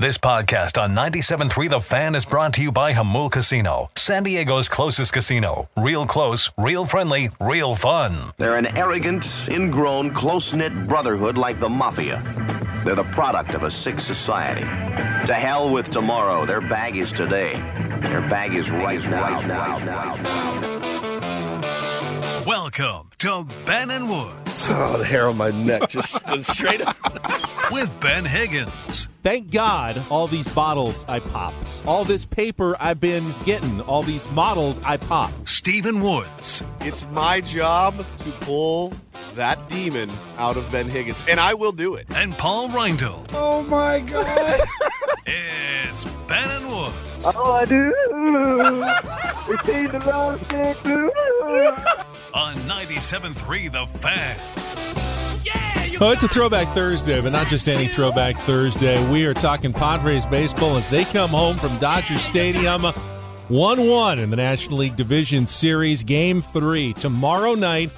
This podcast on 97.3 The Fan is brought to you by Jamul Casino, San Diego's closest casino. Real close, real friendly, real fun. They're an arrogant, ingrown, close-knit brotherhood like the Mafia. They're the product of a sick society. To hell with tomorrow. Their bag is today. Their bag is right now. now, now, now. Welcome to Ben and Woods Oh, the hair on my neck just stood straight up. with Ben Higgins. Thank God all these bottles I popped. All this paper I've been getting. All these models I popped. Stephen Woods. It's my job to pull that demon out of Ben Higgins, and I will do it. And Paul Reindl. Oh my god! It's Ben and Woods oh, I do. It's the love stick. On 97.3 The Fan. Oh, it's a Throwback Thursday, but not just any Throwback Thursday. We are talking Padres baseball as they come home from Dodger Stadium 1 1 in the National League Division Series. Game three tomorrow night,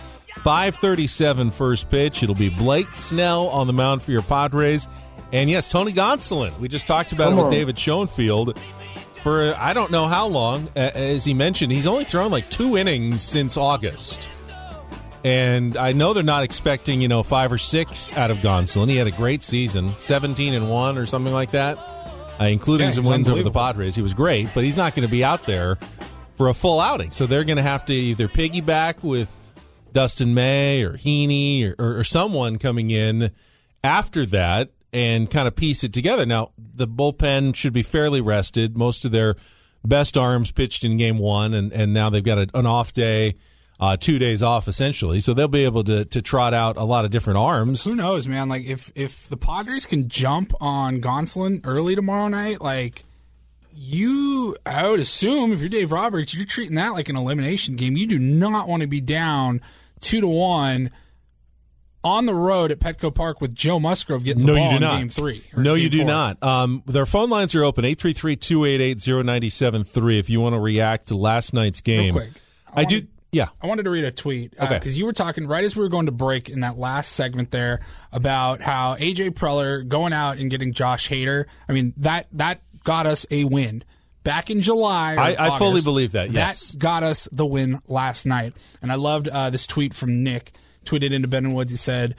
537 first pitch. It'll be Blake Snell on the mound for your Padres. And yes, Tony Gonsolin. We just talked about Come it with on. David Schoenfield. For I don't know how long, as he mentioned, he's only thrown like two innings since August. And I know they're not expecting, you know, five or six out of Gonsolin. He had a great season, 17 and 1 or something like that, uh, including Yeah, some wins over the. Padres. He was great, but he's not going to be out there for a full outing. So they're going to have to either piggyback with Dustin May or Heaney or, or, or someone coming in after that and kind of piece it together. Now, the bullpen should be fairly rested. Most of their best arms pitched in game one, and, and now they've got a, an off day, uh, two days off essentially. So they'll be able to, to trot out a lot of different arms. Who knows, man? Like if if the Padres can jump on Gonsolin early tomorrow night, like you, I would assume if you're Dave Roberts, you're treating that like an elimination game. You do not want to be down two to one on the road at Petco Park with Joe Musgrove getting the No, ball you do in not. game three. No, you do four. not. Um, their phone lines are open 833-288-0973 if you want to react to last night's game. quick, I, I do. Yeah. I wanted to read a tweet because Okay. you were talking right as we were going to break in that last segment there about how AJ Preller going out and getting Josh Hader. I mean that that got us a win back in July. I- I fully believe that, yes. that got us the win last night. And I loved uh, this tweet from Nick. Tweeted into Ben and Woods. He said,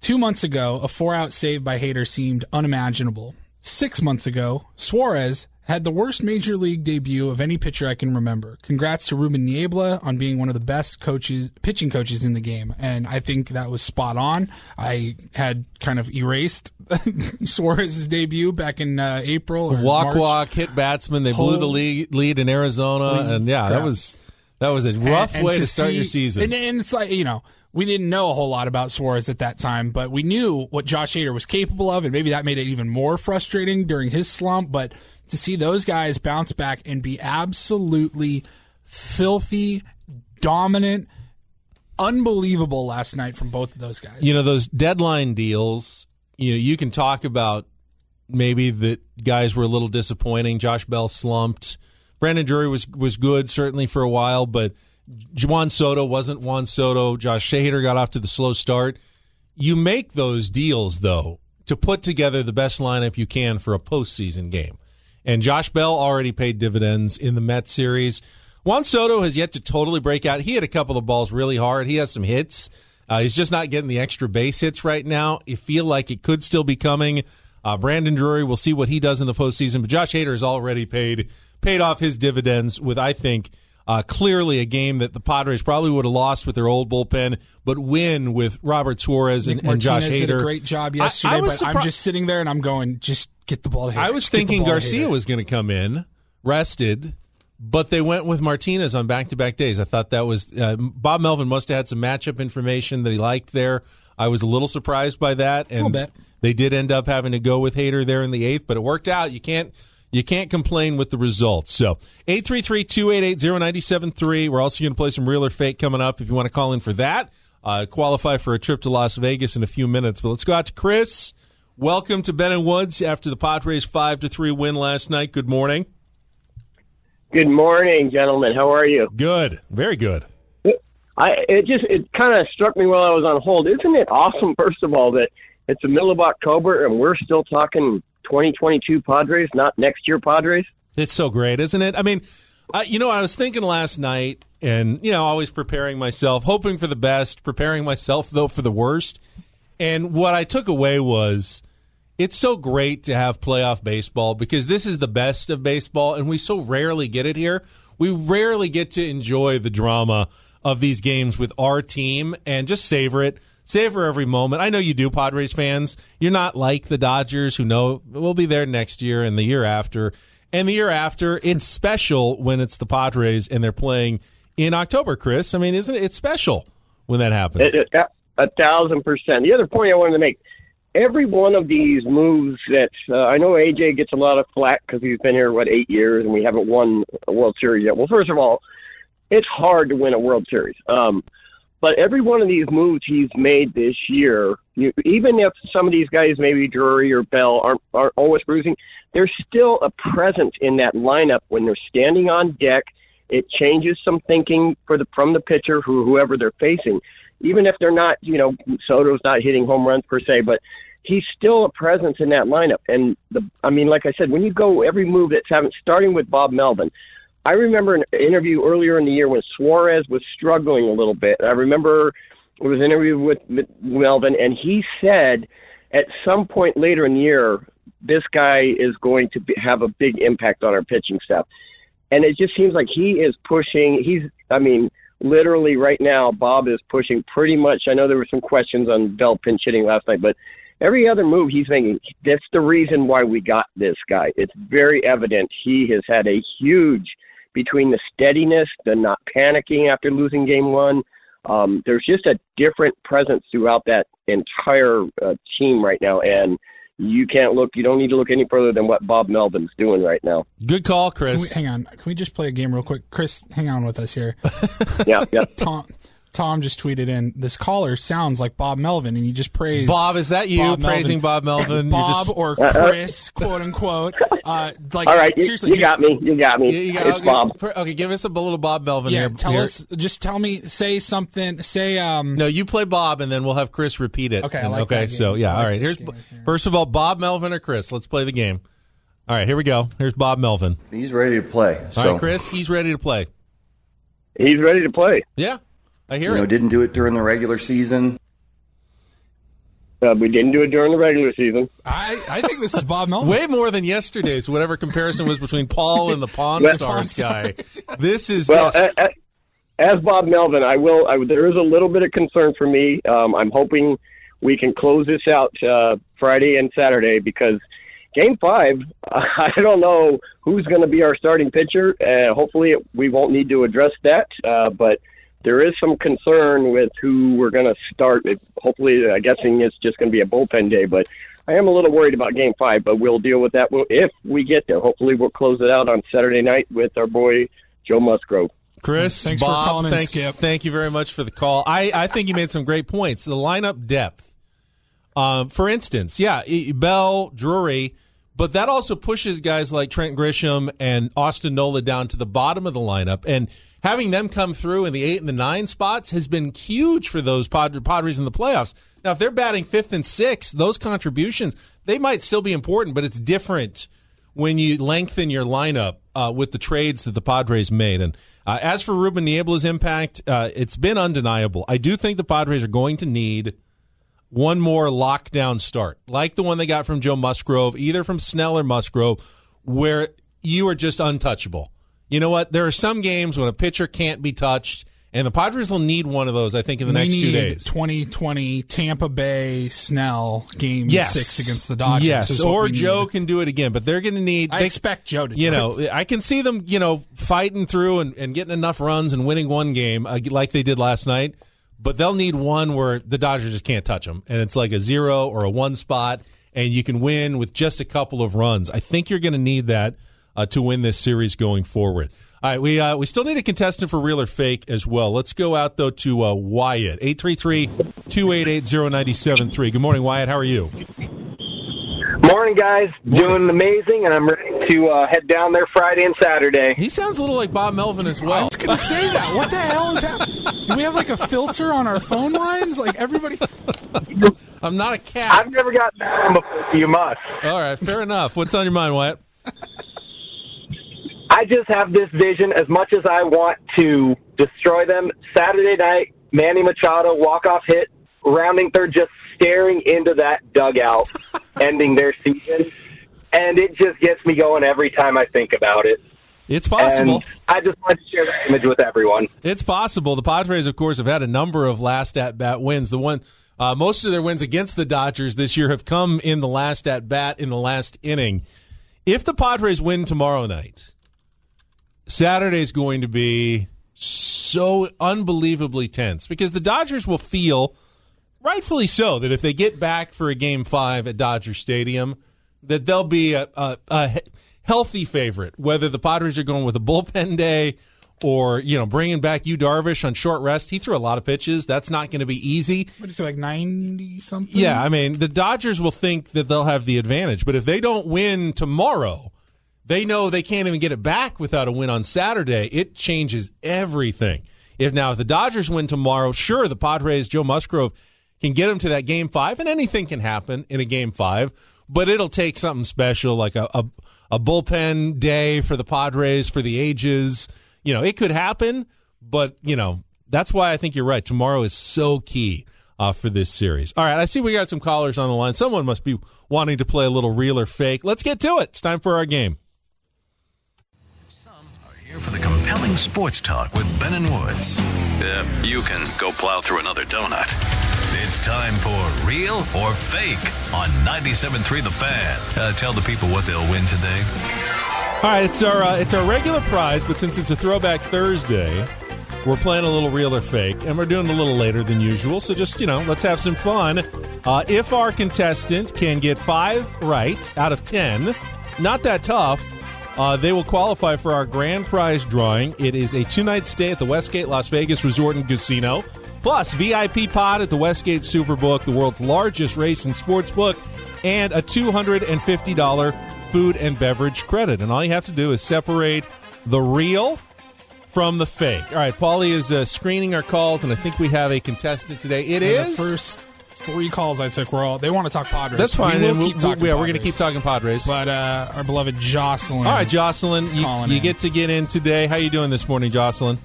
Two months ago, a four out save by Hader seemed unimaginable. Six months ago, Suarez had the worst major league debut of any pitcher I can remember. Congrats to Ruben Niebla on being one of the best coaches, pitching coaches in the game. And I think that was spot on. I had kind of erased Suarez's debut back in uh, April. Or walk March. walk hit batsman they blew the lead, lead in arizona and yeah that was that was a rough And- and way to, start see- your season And, and it's like, you know, we didn't know a whole lot about Suarez at that time, but we knew what Josh Hader was capable of, and maybe that made it even more frustrating during his slump. But to see those guys bounce back and be absolutely filthy, dominant, unbelievable last night from both of those guys. you know those deadline deals you know you can talk about maybe that guys were a little disappointing josh bell slumped brandon drury was was good certainly for a while but juan soto wasn't juan soto. Josh Hader got off to the slow start. You make those deals though to put together the best lineup you can for a postseason game. And josh bell already paid dividends in the mets series. Juan soto has yet to totally break out. He hit a couple of balls really hard. He has some hits. Uh, he's just not getting the extra base hits right now. You feel like it could still be coming. Uh, Brandon Drury, we'll see what he does in the postseason. But Josh Hader has already paid paid off his dividends with, I think, Uh, clearly, a game that the Padres probably would have lost with their old bullpen, but win with Robert Suarez and, and Josh Hader. did a great job yesterday, I, I but I'm just sitting there and I'm going, just get the ball to Hader. I was Just thinking Garcia was going to come in rested, but they went with Martinez on back to back days. I thought that was uh, Bob Melvin must have had some matchup information that he liked there. I was a little surprised by that, and they did end up having to go with Hader there in the eighth, but it worked out. You can't. You can't complain with the results. So, 833-288-0973. We're also going to play some real or fake coming up if you want to call in for that. Uh, qualify for a trip to Las Vegas in a few minutes. But let's go out to Chris. Welcome to Ben and Woods after the Padres 5 to 3 win last night. Good morning. Good morning, gentlemen. How are you? Good. Very good. I it just it kind of struck me while I was on hold. Isn't it awesome? First of all, that it's the middle of October and we're still talking 2022 Padres, not next year Padres. It's so great, isn't it? I mean, uh, you know, I was thinking last night, and you know, always preparing myself, hoping for the best, preparing myself though for the worst. And what I took away was, it's so great to have playoff baseball because this is the best of baseball, and we so rarely get it here. We rarely get to enjoy the drama of these games with our team and just savor it. Savor every moment. I know you do, Padres fans. You're not like the Dodgers who know we'll be there next year and the year after. And the year after, it's special when it's the Padres and they're playing in October, Chris. I mean, isn't it? It's special when that happens. It, it, a, thousand percent. The other point I wanted to make: every one of these moves that uh, I know AJ gets a lot of flack because he's been here what eight years and we haven't won a World Series yet. Well, first of all, it's hard to win a World Series. Um, but every one of these moves he's made this year, you, even if some of these guys, maybe Drury or Bell, aren't aren't always bruising, there's still a presence in that lineup when they're standing on deck. It changes some thinking for the from the pitcher, who whoever they're facing. Even if they're not, you know, Soto's not hitting home runs per se, but he's still a presence in that lineup. And the, I mean, like I said, when you go every move that's having, starting with Bob Melvin, I remember an interview earlier in the year when Suarez was struggling a little bit. I remember it was an interview with Melvin, and he said at some point later in the year, this guy is going to be, have a big impact on our pitching staff. And it just seems like he is pushing. He's, I mean, literally right now, Bob is pushing pretty much. I know there were some questions on Bell pinch hitting last night, but every other move he's making, that's the reason why we got this guy. It's very evident he has had a huge between the steadiness, the not panicking after losing game one. Um, there's just a different presence throughout that entire uh, team right now, and you can't look. You don't need to look any further than what Bob Melvin's doing right now. Good call, Can we, Chris. hang on. Can we just play a game real quick? Chris, hang on with us here. Yeah, yeah. Tom Tom just tweeted in this caller sounds like Bob Melvin, and he just praised Bob, is that you Bob praising Melvin. Bob Melvin? Bob just- or Chris, quote unquote. Uh, like All right, seriously, you just, got me. You got me. You- you got- it's okay, Bob. Okay, give us a little Bob Melvin Yeah, here. tell here. us. Just tell me. Say something. Say um. No, you play Bob, and then we'll have Chris repeat it. Okay, I like okay. that So yeah, I like right. this Here's game here. first of all, Bob Melvin or Chris. Let's play the game. All right, here we go. Here's Bob Melvin. He's ready to play. All so, right, Chris, he's ready to play. He's ready to play. Yeah, I you hear know, it. didn't do it during the regular season. Uh, we didn't do it during the regular season. I I think this is Bob Melvin. Way more than yesterday's. Whatever comparison was between Paul and the Pawn Well- Stars guy. This is Well, yes. a- a- as Bob Melvin, I will. I, there is a little bit of concern for me. Um, I'm hoping we can close this out uh, Friday and Saturday because Game Five, I don't know who's going to be our starting pitcher. Uh, hopefully, we won't need to address that. Uh, but there is some concern with who we're going to start. Hopefully, I'm guessing it's just going to be a bullpen day, but. I am a little worried about Game Five, but we'll deal with that if we get there. Hopefully, we'll close it out on Saturday night with our boy Joe Musgrove. Chris, Thanks for Bob, calling in, thank, Skip. Thank you very much for the call. I, I think you made some great points. The lineup depth. Um, for instance, yeah, E- Bell, Drury, but that also pushes guys like Trent Grisham and Austin Nola down to the bottom of the lineup. And having them come through in the eight and the nine spots has been huge for those Pad- Padres in the playoffs. Now, if they're batting fifth and sixth, those contributions, they might still be important, but it's different when you lengthen your lineup uh, with the trades that the Padres made. And uh, as for Ruben Niebla's impact, uh, it's been undeniable. I do think the Padres are going to need one more lockdown start, like the one they got from Joe Musgrove, either from Snell or Musgrove, where you are just untouchable. you know what? There are some games when a pitcher can't be touched, and the Padres will need one of those. I think in the We next two days. 2020 Tampa Bay Snell game Yes, six against the Dodgers. Yes, or we need. Joe can do it again, but they're going to need. I they- expect Joe to. you do know, it. I can see them, you know, fighting through and, and getting enough runs and winning one game uh, like they did last night. But they'll need one where the Dodgers just can't touch them, and it's like a zero or a one spot, and you can win with just a couple of runs. I think you're going to need that uh, to win this series going forward. All right, we uh, we still need a contestant for real or fake as well. Let's go out though to uh, Wyatt 833-288-0973. Good morning, Wyatt. How are you? Morning, guys. Doing amazing, and I'm ready to uh, head down there Friday and Saturday. He sounds a little like Bob Melvin as I well. was gonna say that. What the hell is happening? Do we have like a filter on our phone lines? Like everybody. I'm not a cat. I've never gotten that one before. You must. All right, fair enough. What's on your mind, Wyatt? I just have this vision. As much as I want to destroy them, Saturday night, Manny Machado walk off hit, rounding third, just staring into that dugout, ending their season, and it just gets me going every time I think about it. It's possible. And I just wanted to share that image with everyone. It's possible. The Padres, of course, have had a number of last at bat wins. The one, uh, most of their wins against the Dodgers this year have come in the last at bat in the last inning. If the Padres win tomorrow night, Saturday is going to be so unbelievably tense because the Dodgers will feel, rightfully so, that if they get back for a game five at Dodger Stadium, that they'll be a, a, a healthy favorite. Whether the Padres are going with a bullpen day or you know bringing back Yu Darvish on short rest, he threw a lot of pitches. That's not going to be easy. What you say, like ninety something? Yeah, I mean the Dodgers will think that they'll have the advantage, but if they don't win tomorrow, they know they can't even get it back without a win on Saturday. It changes everything. If now if the Dodgers win tomorrow, sure the Padres, Joe Musgrove can get them to that game five, and anything can happen in a game five. But it'll take something special like a a, a bullpen day for the Padres for the ages. You know, it could happen, but you know that's why I think you're right. Tomorrow is so key uh, for this series. All right, I see we got some callers on the line. Someone must be wanting to play a little real or fake. Let's get to it. It's time for our game. Here for the compelling sports talk with Ben and Woods. Yeah, you can go plow through another donut. It's time for Real or Fake on 97.3 The Fan. Uh, tell the people what they'll win today. All right, it's our uh, it's our regular prize, but since it's a Throwback Thursday, we're playing a little real or fake, and we're doing a little later than usual. So just you know, let's have some fun. Uh, if our contestant can get five right out of ten, not that tough. Uh, they will qualify for our grand prize drawing. It is a two night stay at the Westgate Las Vegas Resort and Casino, plus VIP pod at the Westgate Superbook, the world's largest race and sports book, and a $250 food and beverage credit. And all you have to do is separate the real from the fake. All right, Paulie is uh, screening our calls, and I think we have a contestant today. It And is the first three calls I took were all they want to talk Padres. That's fine. We will we'll- keep talking yeah, we're going to keep talking Padres. But uh, our beloved Jocelyn. All right, Jocelyn, you, you get to get in today. How are you doing this morning, Jocelyn?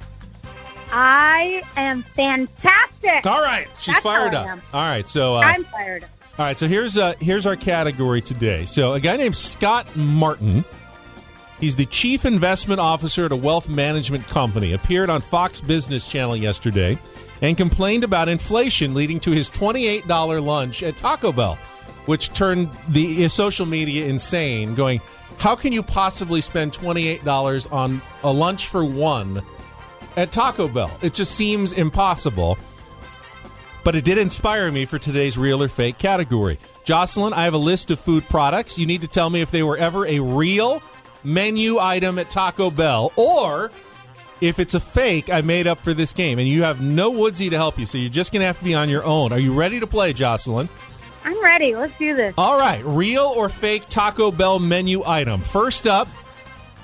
I am fantastic. All right, she's That's fired how I up. am. All right, so uh, I'm fired up. all right, so here's uh here's our category today. So a guy named Scott Martin, he's the chief investment officer at a wealth management company. Appeared on Fox Business Channel yesterday and complained about inflation leading to his twenty-eight dollar lunch at Taco Bell, which turned the social media insane. Going, how can you possibly spend twenty-eight dollars on a lunch for one at Taco Bell? It just seems impossible but it did inspire me for today's real or fake category. Jocelyn, I have a list of food products. You need to tell me if they were ever a real menu item at Taco Bell or if it's a fake I made up for this game. And you have no Woodsy to help you, so you're just going to have to be on your own. Are you ready to play, Jocelyn? I'm ready. Let's do this. All right, real or fake Taco Bell menu item. First up,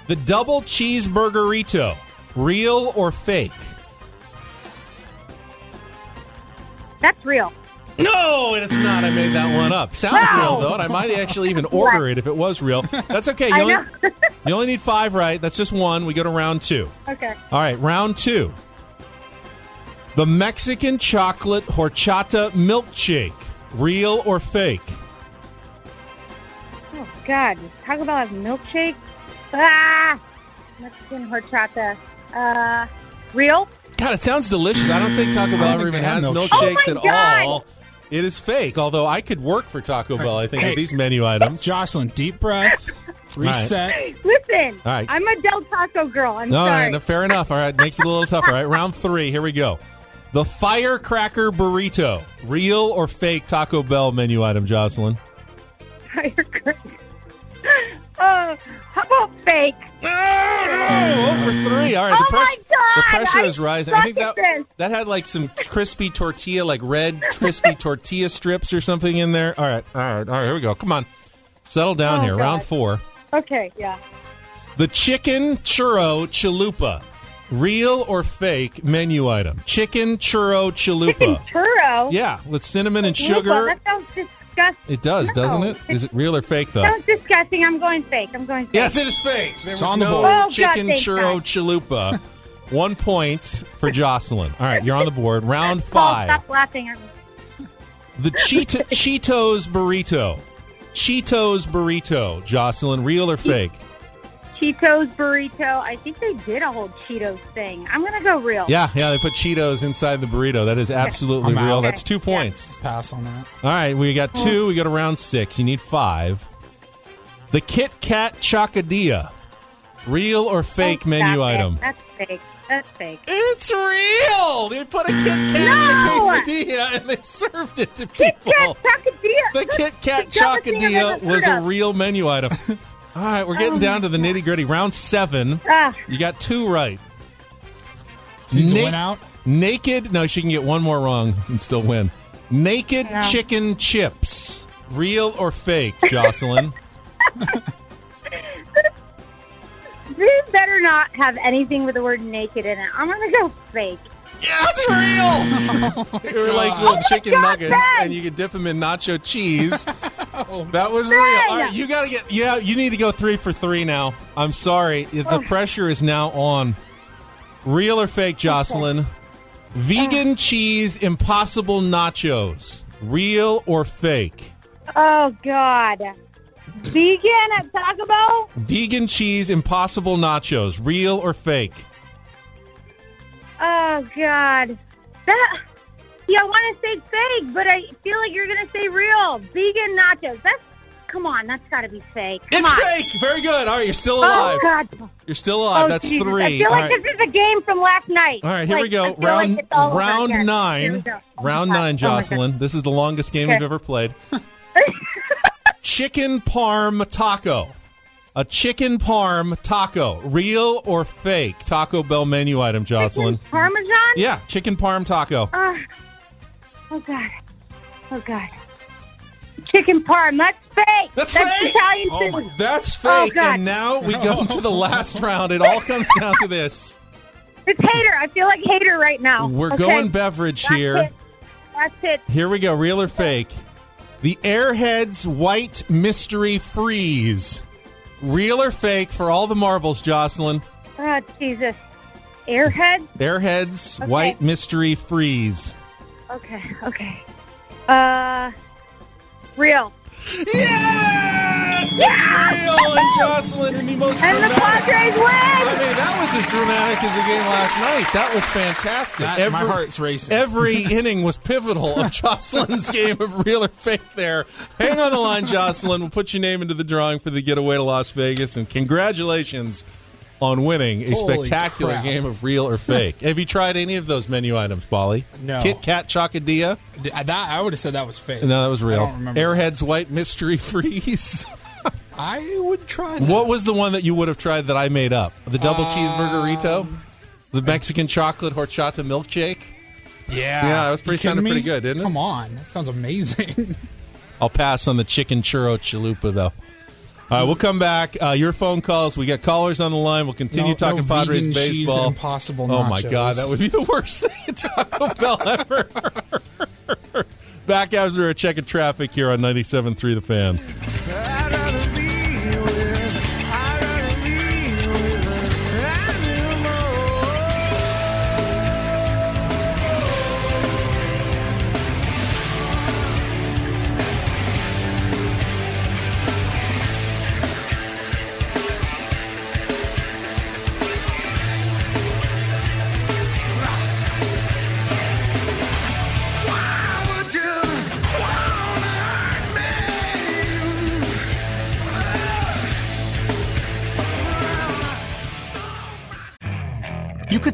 the double cheeseburgerito. Real or fake? That's real. No, it's not. I made that one up. Sounds No. real though, and I might actually even order it if it was real. That's okay. You only, you only need five right. That's just one. We go to round two. okay. All right, round two. The Mexican chocolate horchata milkshake. Real or fake? Oh God, Taco Bell has milkshake. Ah, Mexican horchata. Uh, real? God, it sounds delicious. I don't think Taco Bell ever even has milkshakes. milkshakes Oh at God. all. It is fake. Although I could work for Taco Bell. I think Hey. with these menu items. Jocelyn, deep breath, reset. Listen, All right. I'm a Del Taco girl. I'm All sorry. right, no, fair enough. All right, makes it a little tougher. All right, round three. Here we go. The firecracker burrito, real or fake Taco Bell menu item, Jocelyn? Firecracker. Oh, how about fake? Oh, for three. All right, the, Oh my pressure, God, the pressure I is rising. I think that this. that had like some crispy tortilla, like red crispy tortilla strips or something in there. All right, all right, all right. Here we go. Come on, settle down Oh, here. Round four. Okay, yeah. The chicken churro chalupa, real or fake menu item? Chicken churro chalupa. Chicken churro. Yeah, with cinnamon and Chalupa, sugar. That sounds disgusting. It does, No. doesn't it? Is it real or fake though? Sounds disgusting. I'm going fake. I'm going fake. Yes, it is fake. There It's was on the board. Oh, chicken thank churro God. chalupa. One point for Jocelyn. All right, you're on the board. Round Paul, five. stop laughing at me. The Cheeto- Cheetos burrito. Cheetos burrito. Jocelyn, real or fake? Cheetos burrito. I think they did a whole Cheetos thing. I'm gonna go real. Yeah, yeah, they put Cheetos inside the burrito. That is absolutely I'm real. out. That's two Okay, yeah. points. Pass on that. All right, we got two. We go to round six. You need five. The Kit Kat Chocadilla. Real or fake Oh, menu stop it. item? That's fake. That's fake. It's real. They put a Kit Kat No! in a quesadilla and they served it to Kit people. Kat Chocadilla. The Kit Kat the dumbest thing I've Chocadilla was a real menu item. All right, we're getting Oh, down to the nitty gritty. Round seven. Ah, You got two right. Needs Na- out. Naked. No, she can get one more wrong and still win. Naked No. chicken chips. Real or fake, Jocelyn? these better not have anything with the word naked in it. I'm gonna go fake. Yeah, it's real. they were like little Oh chicken God, nuggets, Ben! and you could dip them in nacho cheese. Oh, That was Ben! real. All right, you got to get. Yeah, you need to go three for three now. I'm sorry. The oh. pressure is now on. Real or fake, Jocelyn? Vegan uh-huh. cheese impossible nachos. Real or fake? Oh God. Vegan at Taco Bell? Vegan cheese impossible nachos. Real or fake? Oh God. That. Yeah, I want to say fake, but I feel like you're gonna say real. Vegan nachos. That's. Come on, that's got to be fake. Come it's on. fake. Very good. All right, you're still alive. Oh alive. God. You're still alive. Oh, That's Jesus. three. I feel All like right. this is a game from last night. All right, here Like, we go. Like Round all over round. Nine. go. Oh, round nine, Oh. oh Jocelyn. this is the longest game Okay. you've ever played. chicken parm taco. A chicken parm taco. Real or fake? Taco Bell menu item, Jocelyn. Chicken Parmesan? Yeah, chicken parm taco. Ah. oh God. Oh God. Chicken parm. That's fake. That's, fake. Italian Oh my, that's fake. Oh, fake. God. and now we go to the last round. It all comes down to this. It's Hader. I feel like Hader right now. We're Okay? going beverage That's here. It. That's it. Here we go. Real or fake? The Airheads White Mystery Freeze. Real or fake for all the marbles, Jocelyn? Oh Jesus. Airhead. Airheads Okay. White Mystery Freeze. Okay. Okay. Uh. Real. Yes! Yeah! It's real and Jocelyn in the most And the dramatic. Padres I mean, that was as dramatic as the game last night. That was fantastic. That- my heart's racing. Every inning was pivotal of Jocelyn's game of real or fake there. Hang on the line, Jocelyn. We'll put your name into the drawing for the getaway to Las Vegas. And congratulations on winning a Holy spectacular crap. game of real or fake. Have you tried any of those menu items, Polly? No. Kit Kat Chocadilla? D- That I would have said that was fake. No, that was real. I don't remember. Airheads White Mystery Freeze. I would try that. What was the one that you would have tried that I made up? The double Um, cheeseburgerito? The Mexican chocolate horchata milkshake? Yeah. Yeah, that was pretty- sounded pretty good, didn't it? Come on. That sounds amazing. I'll pass on the chicken churro chalupa, though. All right, we'll come back. Uh, your phone calls. We got callers on the line. We'll continue No- talking no Padres vegan cheese baseball. Impossible Oh my god, that would be the worst thing Taco Bell ever. Back after a check of traffic here on 97.3 The Fan.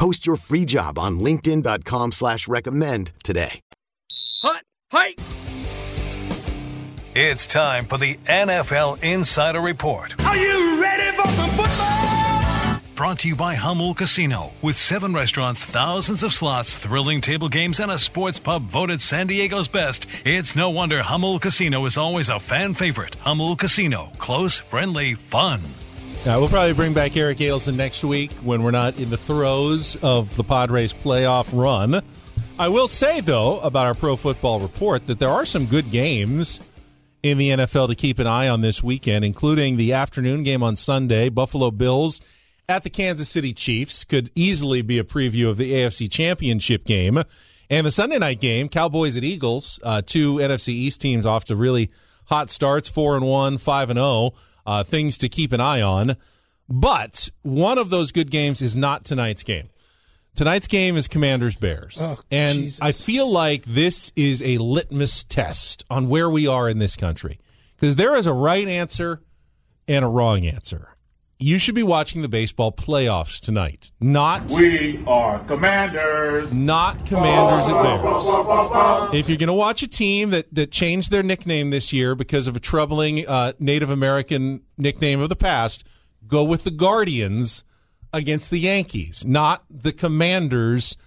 Post your free job on linkedin.com slash recommend today. Hut, hi. It's time for the NFL Insider Report. Are you ready for some football? Brought to you by Jamul Casino. With seven restaurants, thousands of slots, thrilling table games, and a sports pub voted San Diego's best, it's no wonder Jamul Casino is always a fan favorite. Jamul Casino. Close, friendly, fun. Yeah, we'll probably bring back Eric Ailson next week when we're not in the throes of the Padres playoff run. I will say, though, about our Pro Football Report that there are some good games in the NFL to keep an eye on this weekend, including the afternoon game on Sunday. Buffalo Bills at the Kansas City Chiefs could easily be a preview of the AFC Championship game. And the Sunday night game, Cowboys at Eagles, uh, two NFC East teams off to really hot starts, four and one, five and zero. Uh, things to keep an eye on. But one of those good games is not tonight's game. Tonight's game is Commanders Bears. Oh, and Jesus. I feel like this is a litmus test on where we are in this country. Because there is a right answer and a wrong answer. You should be watching the baseball playoffs tonight, not We are commanders. not Commanders at Bears. If you're going to watch a team that, that changed their nickname this year because of a troubling uh, Native American nickname of the past, go with the Guardians against the Yankees, not the Commanders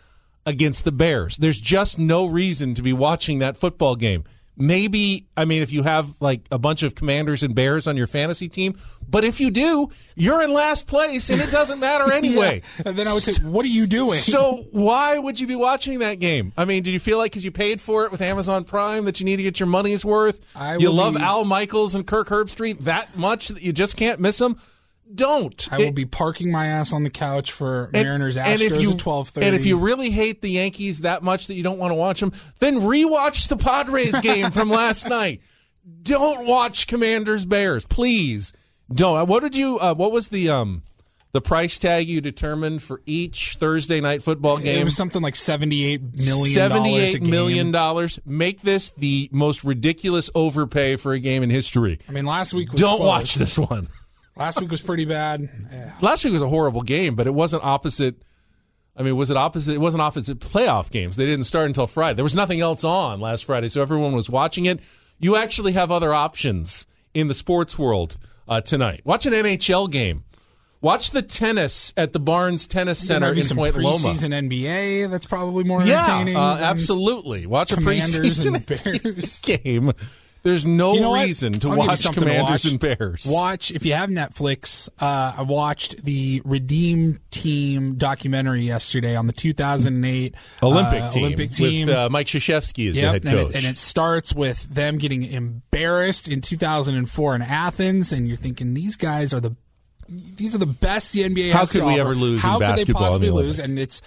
against the Bears. There's just no reason to be watching that football game. Maybe, I mean, if you have like a bunch of Commanders and Bears on your fantasy team, but if you do, you're in last place and it doesn't matter anyway. Yeah. And then I would say, what are you doing? So why would you be watching that game? I mean, did you feel like because you paid for it with Amazon Prime that you need to get your money's worth? I you love be- Al Michaels and Kirk Herbstreit that much that you just can't miss them? Don't. I will It- be parking my ass on the couch for and- Mariners and Astros if you, at twelve thirty. And if you really hate the Yankees that much that you don't want to watch them, then rewatch the Padres game from last night. Don't watch Commanders Bears, please. Don't. What did you? Uh, what was the um the price tag you determined for each Thursday night football game? it was something like seventy-eight million. Seventy-eight million dollars a million game. dollars. Make this the most ridiculous overpay for a game in history. I mean, last week was Don't close. watch this one. Last week was pretty bad. Yeah. Last week was a horrible game, but it wasn't opposite. I mean, was it opposite? It wasn't opposite playoff games. They didn't start until Friday. There was nothing else on last Friday, so everyone was watching it. You actually have other options in the sports world uh, tonight. Watch an NHL game. Watch the tennis at the Barnes Tennis Center in some Point Loma. preseason NBA. That's probably more Yeah, entertaining. uh, absolutely. Watch a preseason and Bears. game. There's no You know reason to I'll watch something to Commanders watch. and Bears. Watch if you have Netflix. Uh, I watched the Redeem Team documentary yesterday on the 2008 Olympic uh, team. Olympic team. with uh, Mike Krzyzewski as Yep, the head and coach. it, and it starts with them getting embarrassed in 2004 in Athens, and you're thinking these guys are the these are the best the NBA. How could we offer. ever lose in How could they possibly the lose? And it's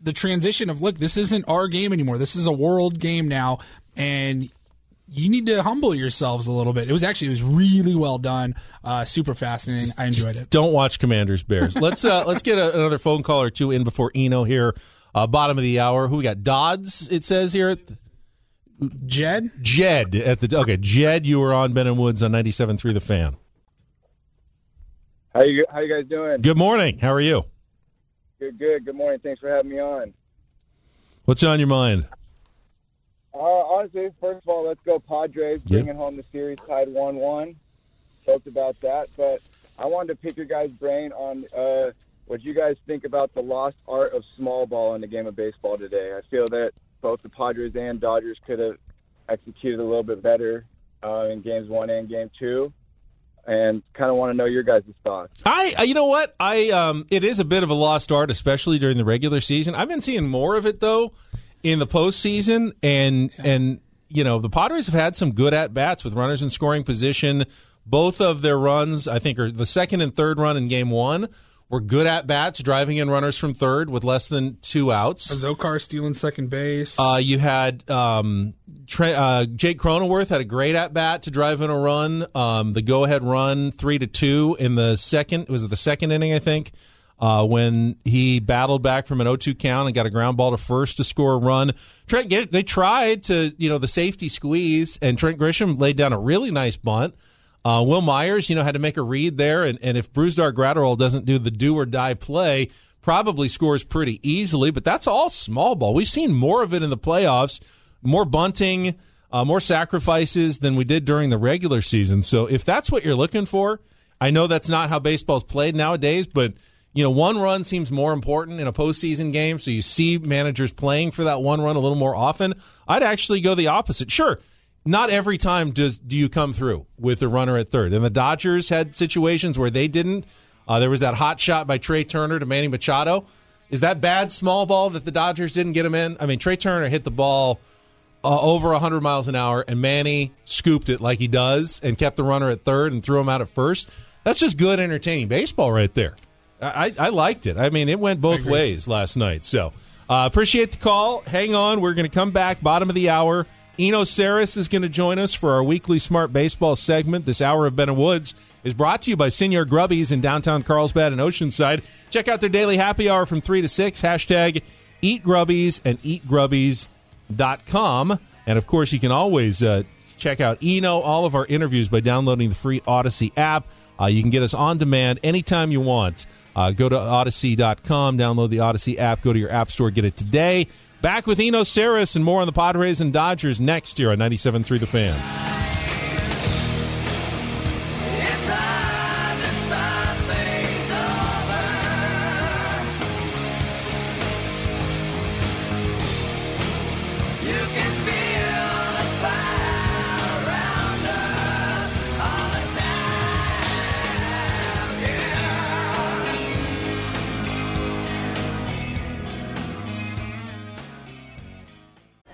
the transition of look, this isn't our game anymore. This is a world game now, and you need to humble yourselves a little bit. It was actually it was really well done, uh, super fascinating. I enjoyed it. Don't watch Commanders Bears. Let's uh, let's get a, another phone call or two in before Eno here. Uh, bottom of the hour. Who we got? Dodds. It says here. Jed. Jed at the okay. Jed, you were on Ben and Woods on 97.3 The Fan. How you how you guys doing? Good morning. How are you? Good, good. Good morning. Thanks for having me on. What's on your mind? Uh, honestly, first of all, let's go Padres, Yep. bringing home the series tied 1 1. Talked about that, but I wanted to pick your guys' brain on uh, what you guys think about the lost art of small ball in the game of baseball today. I feel that both the Padres and Dodgers could have executed a little bit better uh, in games one and game two, and kind of want to know your guys' thoughts. I, I- you know what? I um, it is a bit of a lost art, especially during the regular season. I've been seeing more of it though in the postseason, and and you know the Padres have had some good at bats with runners in scoring position. Both of their runs, I think, are the second and third run in Game One were good at bats, driving in runners from third with less than two outs. Zokar stealing second base. Uh, you had um, Tre- uh, Jake Cronenworth had a great at bat to drive in a run. Um, the go ahead run three to two in the second was it the second inning I think uh, when he battled back from an 0-2 count and got a ground ball to first to score a run. Trent they tried to you know the safety squeeze and Trent Grisham laid down a really nice bunt. Uh, Wil Myers, you know, had to make a read there, and, and if Brusdar Graterol doesn't do the do or die play, probably scores pretty easily. But that's all small ball. We've seen more of it in the playoffs, more bunting, uh, more sacrifices than we did during the regular season. So if that's what you're looking for, I know that's not how baseball's played nowadays, but you know, one run seems more important in a postseason game. So you see managers playing for that one run a little more often. I'd actually go the opposite. Sure, not every time does do you come through with a runner at third. And the Dodgers had situations where they didn't. Uh, there was that hot shot by Trey Turner to Manny Machado. Is that bad small ball that the Dodgers didn't get him in? I mean, Trey Turner hit the ball uh, over 100 miles an hour, and Manny scooped it like he does and kept the runner at third and threw him out at first. That's just good, entertaining baseball right there. I, I liked it. I mean, it went both ways last night. So uh, appreciate the call. Hang on. We're going to come back, bottom of the hour. Eno Sarris is going to join us for our weekly Smart Baseball segment. This hour of Ben and Woods is brought to you by Senior Grubbies in downtown Carlsbad and Oceanside. Check out their daily happy hour from 3 to 6. Hashtag Eat Grubbies and eatgrubbies.com. And of course, you can always uh, check out Eno, all of our interviews by downloading the free Odyssey app. Uh, you can get us on demand anytime you want. Uh, go to odyssey.com, download the Odyssey app, go to your app store, get it today. Back with Eno Sarris and more on the Padres and Dodgers next year on 97.3 The Fan.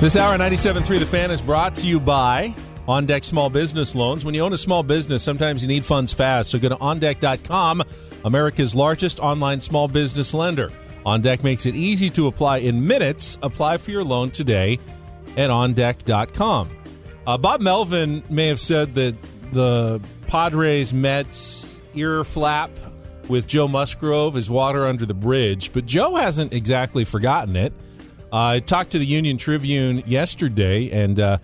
This hour, 97.3 The Fan, is brought to you by On Deck Small Business Loans. When you own a small business, sometimes you need funds fast. So go to OnDeck.com, America's largest online small business lender. On Deck makes it easy to apply in minutes. Apply for your loan today at OnDeck.com. Uh, Bob Melvin may have said that the Padres Mets ear flap with Joe Musgrove is water under the bridge, but Joe hasn't exactly forgotten it. I talked to the Union Tribune yesterday, and uh,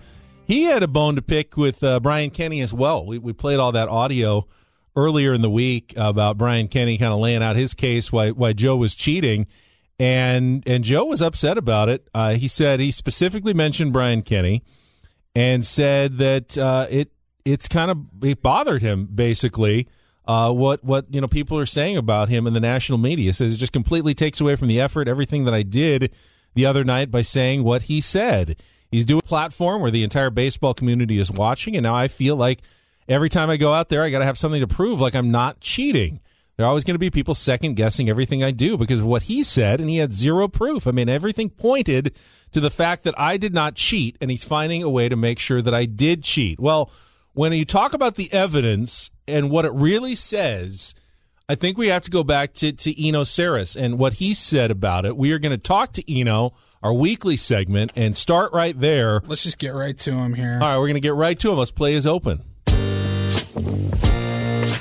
he had a bone to pick with uh, Brian Kenny as well. We, we played all that audio earlier in the week about Brian Kenny kind of laying out his case why why Joe was cheating, and and Joe was upset about it. Uh, he said he specifically mentioned Brian Kenny, and said that uh, it it's kind of it bothered him basically uh, what what you know people are saying about him in the national media. Says it just completely takes away from the effort, everything that I did the other night by saying what he said. He's doing a platform where the entire baseball community is watching, and now I feel like every time I go out there, I got to have something to prove, like I'm not cheating. There are always going to be people second guessing everything I do because of what he said, and he had zero proof. I mean, everything pointed to the fact that I did not cheat, and he's finding a way to make sure that I did cheat. Well, when you talk about the evidence and what it really says, I think we have to go back to, to Eno Sarris and what he said about it. We are going to talk to Eno, our weekly segment, and start right there. Let's just get right to him here. All right, we're going to get right to him. Let's play his open.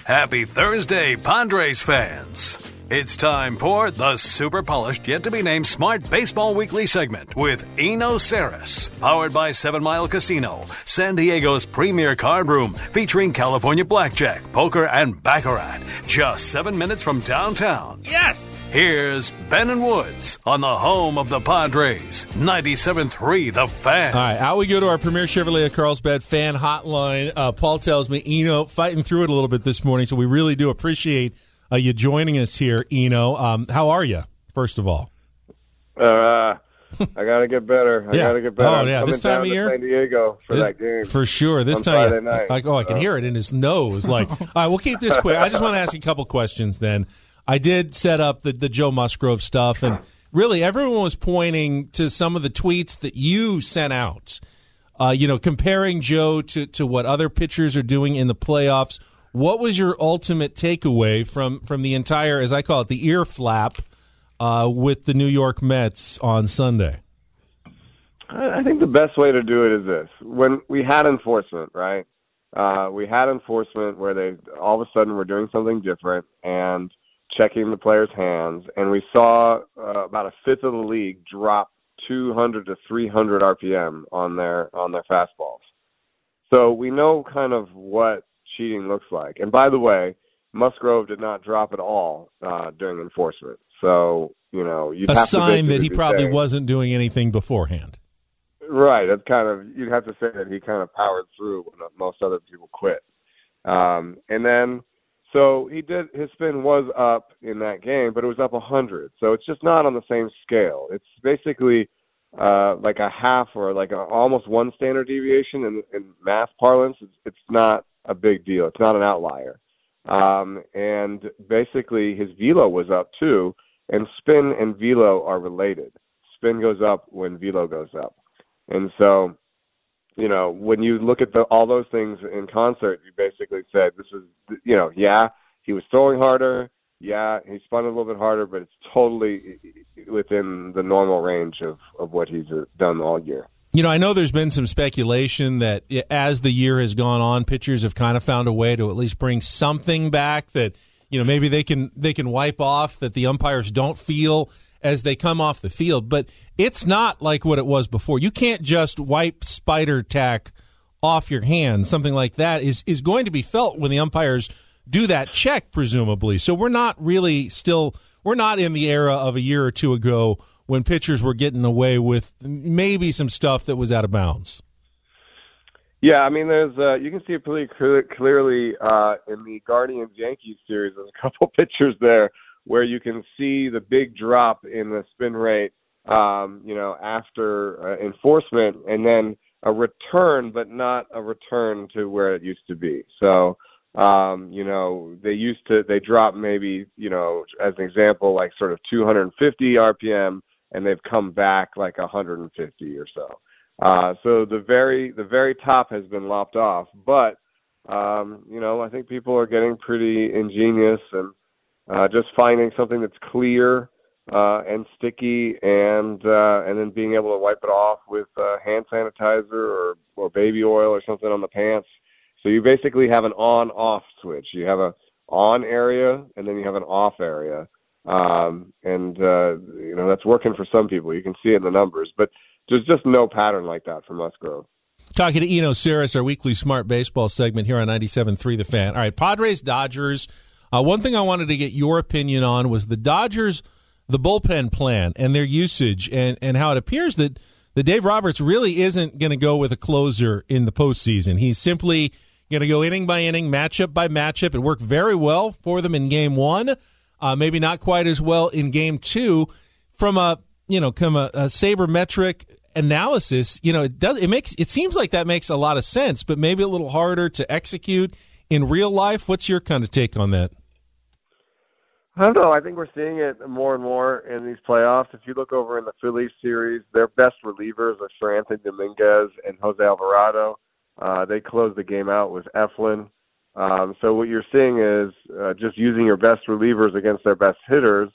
Happy Thursday, Padres fans. It's time for the super polished, yet to be named Smart Baseball Weekly segment with Eno Sarris, powered by Seven Mile Casino, San Diego's premier card room, featuring California blackjack, poker, and baccarat. Just seven minutes from downtown. Yes! Here's Ben and Woods on the home of the Padres, 97.3 The Fan. All right, out we go to our Premier Chevrolet of Carlsbad fan hotline. Uh, Paul tells me, Eno, fighting through it a little bit this morning, so we really do appreciate uh, you joining us here, Eno. Um, how are you, first of all? Uh, I gotta get better. I Yeah. gotta get better. Oh, yeah, this time of year? San Diego for This- that game For sure. This time, Friday night. Like, oh, I can So- hear it in his nose. Like, all right, we'll keep this quick. I just want to ask you a couple questions. Then, I did set up the the Joe Musgrove stuff, and really, everyone was pointing to some of the tweets that you sent out. Uh, you know, comparing Joe to to what other pitchers are doing in the playoffs. What was your ultimate takeaway from from the entire, as I call it, the ear flap uh, with the New York Mets on Sunday? I think the best way to do it is this: when we had enforcement, right? Uh, we had enforcement where they all of a sudden were doing something different and checking the players' hands, and we saw uh, about a fifth of the league drop 200 to 300 RPM on their on their fastballs. So we know kind of what cheating looks like. And by the way, Musgrove did not drop at all uh, during enforcement. So you know, you'd A have to sign that he probably saying- wasn't doing anything beforehand. Right. That's kind of you'd have to say that he kind of powered through when most other people quit. Um, and then so he did his spin was up in that game, but it was up a hundred. So it's just not on the same scale. It's basically uh, like a half or like a, almost one standard deviation in, in math parlance. It's, it's not a big deal. It's not an outlier. Um, and basically his velo was up too. And spin and velo are related. Spin goes up when velo goes up. And so, you know, when you look at the, all those things in concert, you basically said, this is, you know, yeah, he was throwing harder. Yeah, he spun a little bit harder, but it's totally within the normal range of, of what he's uh, done all year. You know, I know there's been some speculation that as the year has gone on, pitchers have kind of found a way to at least bring something back that you know maybe they can they can wipe off that the umpires don't feel as they come off the field. But it's not like what it was before. You can't just wipe spider tack off your hands. Something like that is is going to be felt when the umpires do that check, presumably. So we're not really still we're not in the era of a year or two ago when pitchers were getting away with maybe some stuff that was out of bounds. Yeah, I mean, there's uh, you can see it pretty clear, clearly uh, in the Guardians Yankees series. There's a couple pictures there where you can see the big drop in the spin rate, um, you know, after uh, enforcement, and then a return, but not a return to where it used to be. So, um, you know, they used to they dropped maybe, you know, as an example, like sort of 250 RPM, and they've come back like 150 or so. Uh, so the very the very top has been lopped off, but um, you know I think people are getting pretty ingenious and uh, just finding something that's clear uh, and sticky, and uh, and then being able to wipe it off with uh, hand sanitizer or or baby oil or something on the pants. So you basically have an on-off switch. You have a on area, and then you have an off area, um, and uh, you know that's working for some people. You can see it in the numbers, but there's just no pattern like that for Musgrove. Talking to Eno Sarris, our weekly smart baseball segment here on 97.3 The Fan. All right, Padres, Dodgers. Uh, one thing I wanted to get your opinion on was the Dodgers, the bullpen plan and their usage, and, and how it appears that, that Dave Roberts really isn't going to go with a closer in the postseason. He's simply Going to go inning by inning, matchup by matchup. It worked very well for them in game one. Uh, maybe not quite as well in game two. From a you know, come a, a sabermetric analysis, you know, it does it makes it seems like that makes a lot of sense, but maybe a little harder to execute in real life. What's your kind of take on that? I don't know. I think we're seeing it more and more in these playoffs. If you look over in the Phillies series, their best relievers are Seranthony Dominguez and Jose Alvarado. Uh, they closed the game out with Eflin. Um, so what you're seeing is uh, just using your best relievers against their best hitters.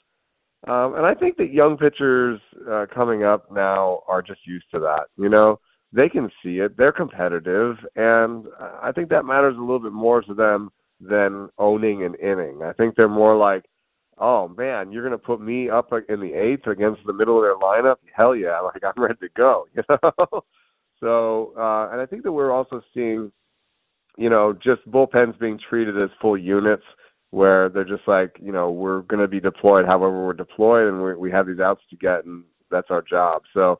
Um, and I think that young pitchers uh, coming up now are just used to that. You know, they can see it. They're competitive, and I think that matters a little bit more to them than owning an inning. I think they're more like, oh man, you're going to put me up in the eighth against the middle of their lineup? Hell yeah, like I'm ready to go. You know. so, uh, and I think that we're also seeing, you know, just bullpens being treated as full units where they're just like, you know, we're going to be deployed however we're deployed, and we we have these outs to get, and that's our job. So,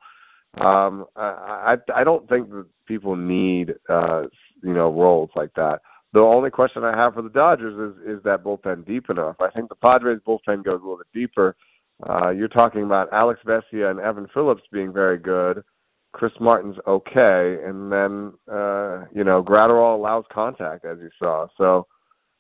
um, I I, I don't think that people need, uh, you know, roles like that. The only question I have for the Dodgers is is that bullpen deep enough? I think the Padres bullpen goes a little bit deeper. Uh, you're talking about Alex Vesia and Evan Phillips being very good. Chris Martin's okay, and then uh, you know Graterol allows contact as you saw. So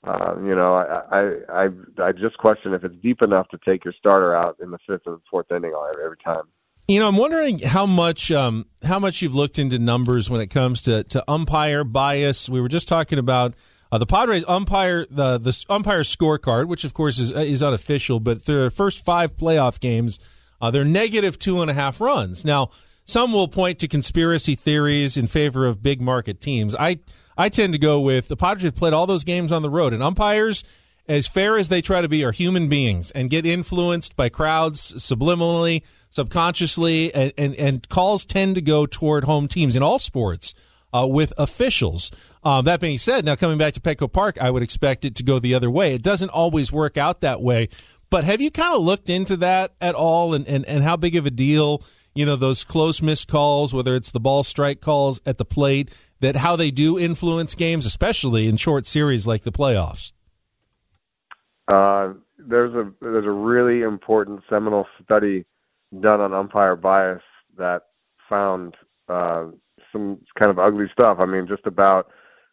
uh, you know I, I I I just question if it's deep enough to take your starter out in the fifth or fourth inning every time. You know, I'm wondering how much um, how much you've looked into numbers when it comes to, to umpire bias. We were just talking about uh, the Padres umpire the the umpire scorecard, which of course is is unofficial, but their first five playoff games, uh, they're negative two and a half runs. Now, some will point to conspiracy theories in favor of big market teams. I I tend to go with the Padres have played all those games on the road, and umpires as fair as they try to be, are human beings and get influenced by crowds subliminally, subconsciously, and, and, and calls tend to go toward home teams in all sports uh, with officials. Um, that being said, now coming back to Petco Park, I would expect it to go the other way. It doesn't always work out that way. But have you kind of looked into that at all and, and, and how big of a deal, you know, those close missed calls, whether it's the ball strike calls at the plate, that how they do influence games, especially in short series like the playoffs? Uh, there's a there's a really important seminal study done on umpire bias that found uh, some kind of ugly stuff. I mean, just about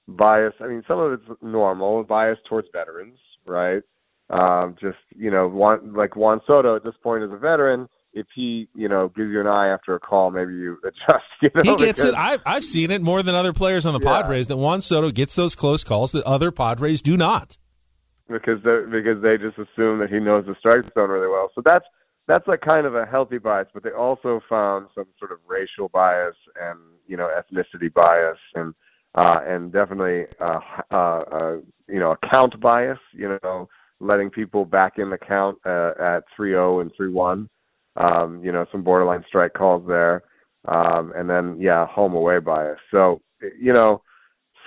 bias. I mean, some of it's normal bias towards veterans, right? Um, just you know, like Juan Soto at this point is a veteran, if he you know gives you an eye after a call, maybe you adjust. You know, he gets because, it. I've I've seen it more than other players on the yeah. Padres that Juan Soto gets those close calls that other Padres do not because they because they just assume that he knows the strike zone really well. So that's that's like kind of a healthy bias, but they also found some sort of racial bias and you know ethnicity bias and uh, and definitely uh, uh, uh, you know a count bias. You know, letting people back in the count uh, at three zero and three one. Um, you know, some borderline strike calls there, um, and then yeah, home away bias. So you know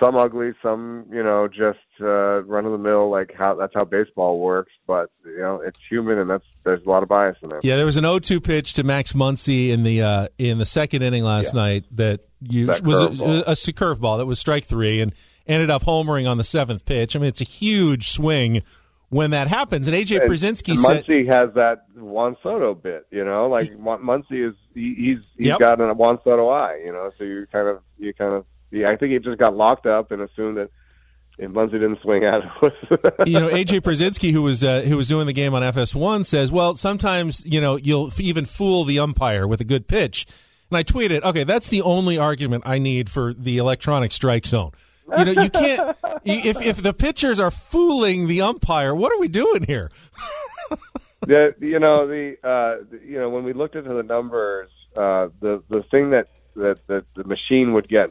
some ugly, some you know just uh, run of the mill like how that's how baseball works. But you know it's human, and that's there's a lot of bias in there. Yeah, there was an 0-2 pitch to Max Muncy in the uh, in the second inning last yeah. night that you that was a, a curveball that was strike three and ended up homering on the seventh pitch. I mean, it's a huge swing when that happens. And AJ Pierzynski and said Muncy has that Juan Soto bit, you know, like Muncy is he, he's he's yep. got a Juan Soto eye, you know, so you kind of you kind of yeah, I think he just got locked up and assumed that if Muncy didn't swing at it. you know, AJ Pierzynski, who was uh, who was doing the game on FS1, says, "Well, sometimes you know you'll even fool the umpire with a good pitch." And I tweeted, "Okay, that's the only argument I need for the electronic strike zone." You know, you can't if if the pitchers are fooling the umpire, what are we doing here? the you know the uh, you know when we looked into the numbers, uh, the the thing that that that the machine would get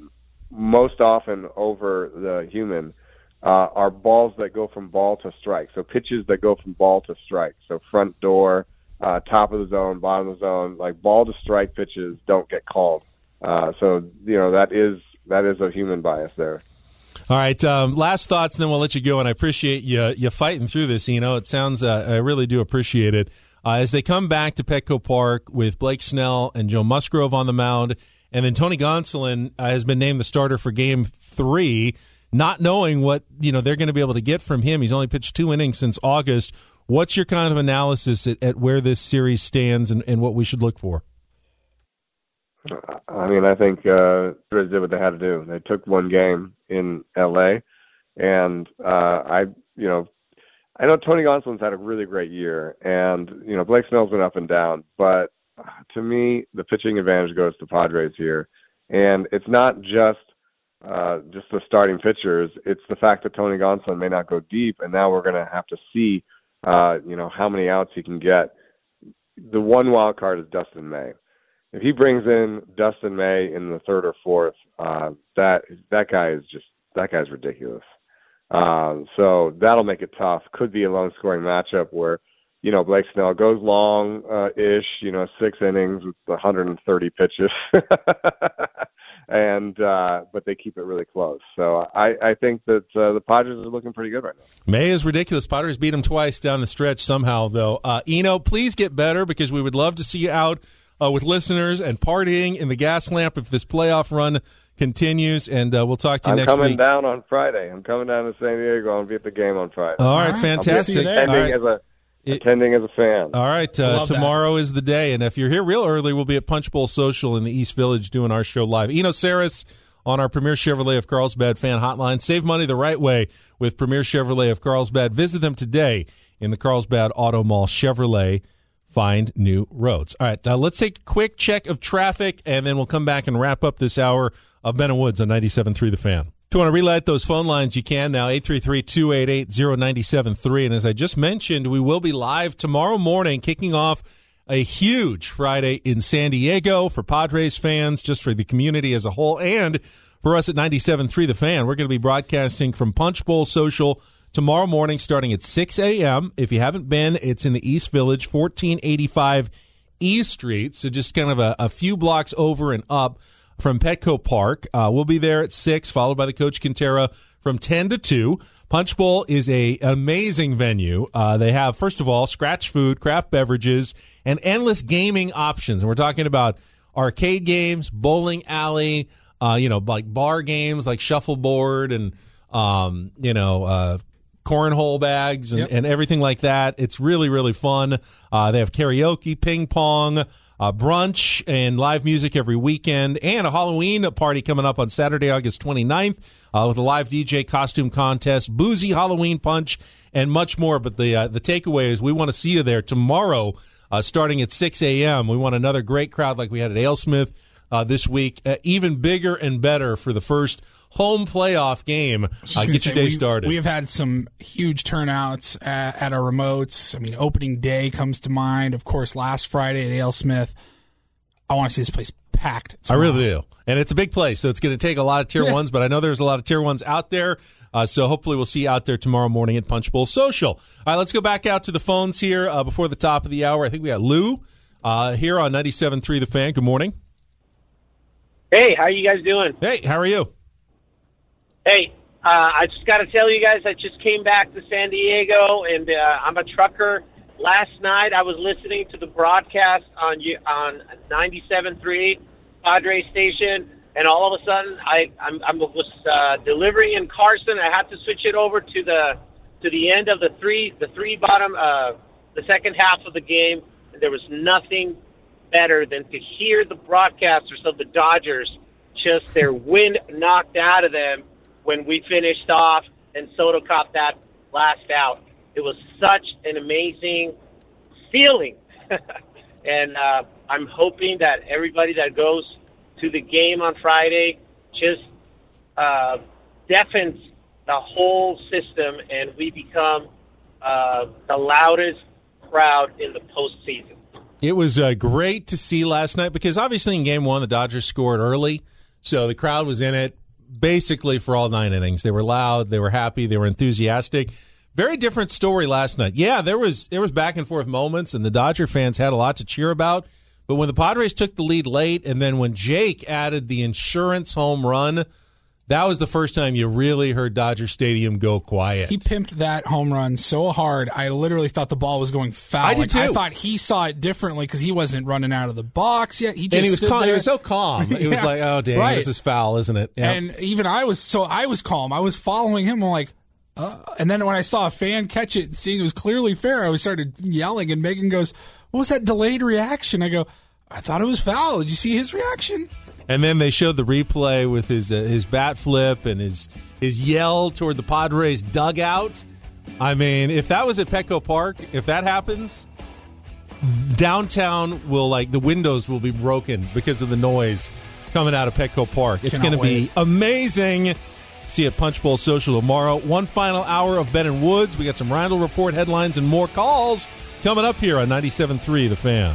most often over the human uh, are balls that go from ball to strike. So pitches that go from ball to strike. So front door, uh, top of the zone, bottom of the zone, like ball to strike pitches don't get called. Uh, so you know that is that is a human bias there. All right, um, last thoughts, and then we'll let you go. And I appreciate you you fighting through this. You know, it sounds uh, I really do appreciate it. Uh, as they come back to Petco Park with Blake Snell and Joe Musgrove on the mound and then Tony Gonsolin uh, has been named the starter for game three. not knowing what you know they're going to be able to get from him. He's only pitched two innings since August. What's your kind of analysis at, at where this series stands and, and what we should look for? I mean, I think uh, Rays did what they had to do. They took one game in L.A. and uh, I, you know, I know Tony Gonsolin's had a really great year, and you know Blake Snell's been up and down, but to me, the pitching advantage goes to Padres here, and it's not just uh, just the starting pitchers. It's the fact that Tony Gonsolin may not go deep, and now we're going to have to see, uh, you know, how many outs he can get. The one wild card is Dustin May if he brings in Dustin May in the third or fourth, uh, that that guy is just that guy's ridiculous. Um, so that'll make it tough. Could be a low scoring matchup where you know Blake Snell goes long uh, ish, you know, six innings with 130 pitches, and uh, but they keep it really close. So I, I think that uh, the Padres are looking pretty good right now. May is ridiculous. Padres beat him twice down the stretch somehow, though. Uh, Eno, please get better because we would love to see you out uh, with listeners and partying in the gas lamp if this playoff run continues. And uh, we'll talk to you I'm next week. I'm coming down on Friday. I'm coming down to San Diego. I'll be at the game on Friday. All right, fantastic. I'll be attending All right. as a attending as a fan. All right, uh, tomorrow is the day, and if you're here real early, we'll be at Punch Bowl Social in the East Village doing our show live. Eno Sarris on our Premier Chevrolet of Carlsbad fan hotline. Save money the right way with Premier Chevrolet of Carlsbad. Visit them today in the Carlsbad Auto Mall Chevrolet. Find new roads. All right, uh, let's take a quick check of traffic, and then we'll come back and wrap up this hour of Ben and Woods on 97.3 The Fan. If you want to relight those phone lines, you can now, 833-288-0973. And as I just mentioned, we will be live tomorrow morning, kicking off a huge Friday in San Diego for Padres fans, just for the community as a whole, and for us at 97.3 The Fan. We're going to be broadcasting from Punch Bowl Social tomorrow morning starting at 6 a.m. If you haven't been, it's in the East Village, 1485 East Street. So just kind of a, a few blocks over and up from Petco Park. Uh, we'll be there at 6, followed by the Coach Quintera from 10 to 2. Punch Bowl is a amazing venue. Uh, they have, first of all, scratch food, craft beverages, and endless gaming options. And we're talking about arcade games, bowling alley, uh, you know, like bar games like shuffleboard and, um, you know, uh, cornhole bags and, Yep. and everything like that. It's really, really fun. Uh, they have karaoke, ping pong, uh, brunch, and live music every weekend, and a Halloween party coming up on Saturday, August 29th uh, with a live DJ costume contest, boozy Halloween punch, and much more. But the uh, the takeaway is we want to see you there tomorrow, uh, starting at 6 a.m. We want another great crowd like we had at AleSmith uh, this week, uh, even bigger and better for the first home playoff game. Uh, gonna get your day we, started. We have had some huge turnouts at, at our remotes. I mean, opening day comes to mind. Of course, last Friday at AleSmith. I want to see this place packed. I really do. And it's a big place, so it's going to take a lot of tier Yeah. ones, but I know there's a lot of tier ones out there. Uh, so hopefully we'll see you out there tomorrow morning at Punch Bowl Social. All right, let's go back out to the phones here uh, before the top of the hour. I think we got Lou uh, here on 97.3 The Fan. Good morning. Hey, how are you guys doing? Hey, how are you? Hey, uh, I just got to tell you guys, I just came back to San Diego, and uh, I'm a trucker. Last night, I was listening to the broadcast on on 97.3 Padre station, and all of a sudden, I I'm, I was uh, delivering in Carson. I had to switch it over to the to the end of the three the three bottom uh, the second half of the game. And there was nothing better than to hear the broadcasters of the Dodgers just their wind knocked out of them when we finished off and Soto caught that last out. It was such an amazing feeling. and uh, I'm hoping that everybody that goes to the game on Friday just uh, deafens the whole system and we become uh, the loudest crowd in the postseason. It was uh, great to see last night because obviously in game one, the Dodgers scored early. So the crowd was in it basically for all nine innings. They were loud, they were happy, they were enthusiastic. Very different story last night. Yeah, there was there was back and forth moments, and the Dodger fans had a lot to cheer about. But when the Padres took the lead late, and then when Jake added the insurance home run, that was the first time you really heard Dodger Stadium go quiet. He pimped that home run so hard. I literally thought the ball was going foul. I did Like, too. I thought he saw it differently because he wasn't running out of the box yet. He just and he was calm. He was so calm. It was like, oh dang, Right. this is foul, isn't it? Yep. And even I was so I was calm. I was following him. I'm like, uh, and then when I saw a fan catch it and seeing it was clearly fair, I started yelling. And Megan goes, "What was that delayed reaction?" I go, "I thought it was foul. Did you see his reaction?" And then they showed the replay with his uh, his bat flip and his his yell toward the Padres dugout. I mean, if that was at Petco Park, if that happens, downtown will like the windows will be broken because of the noise coming out of Petco Park. It's going to be amazing. See you at Punch Bowl Social tomorrow. One final hour of Ben and Woods. We got some Randall Report headlines and more calls coming up here on 97.3 The Fan.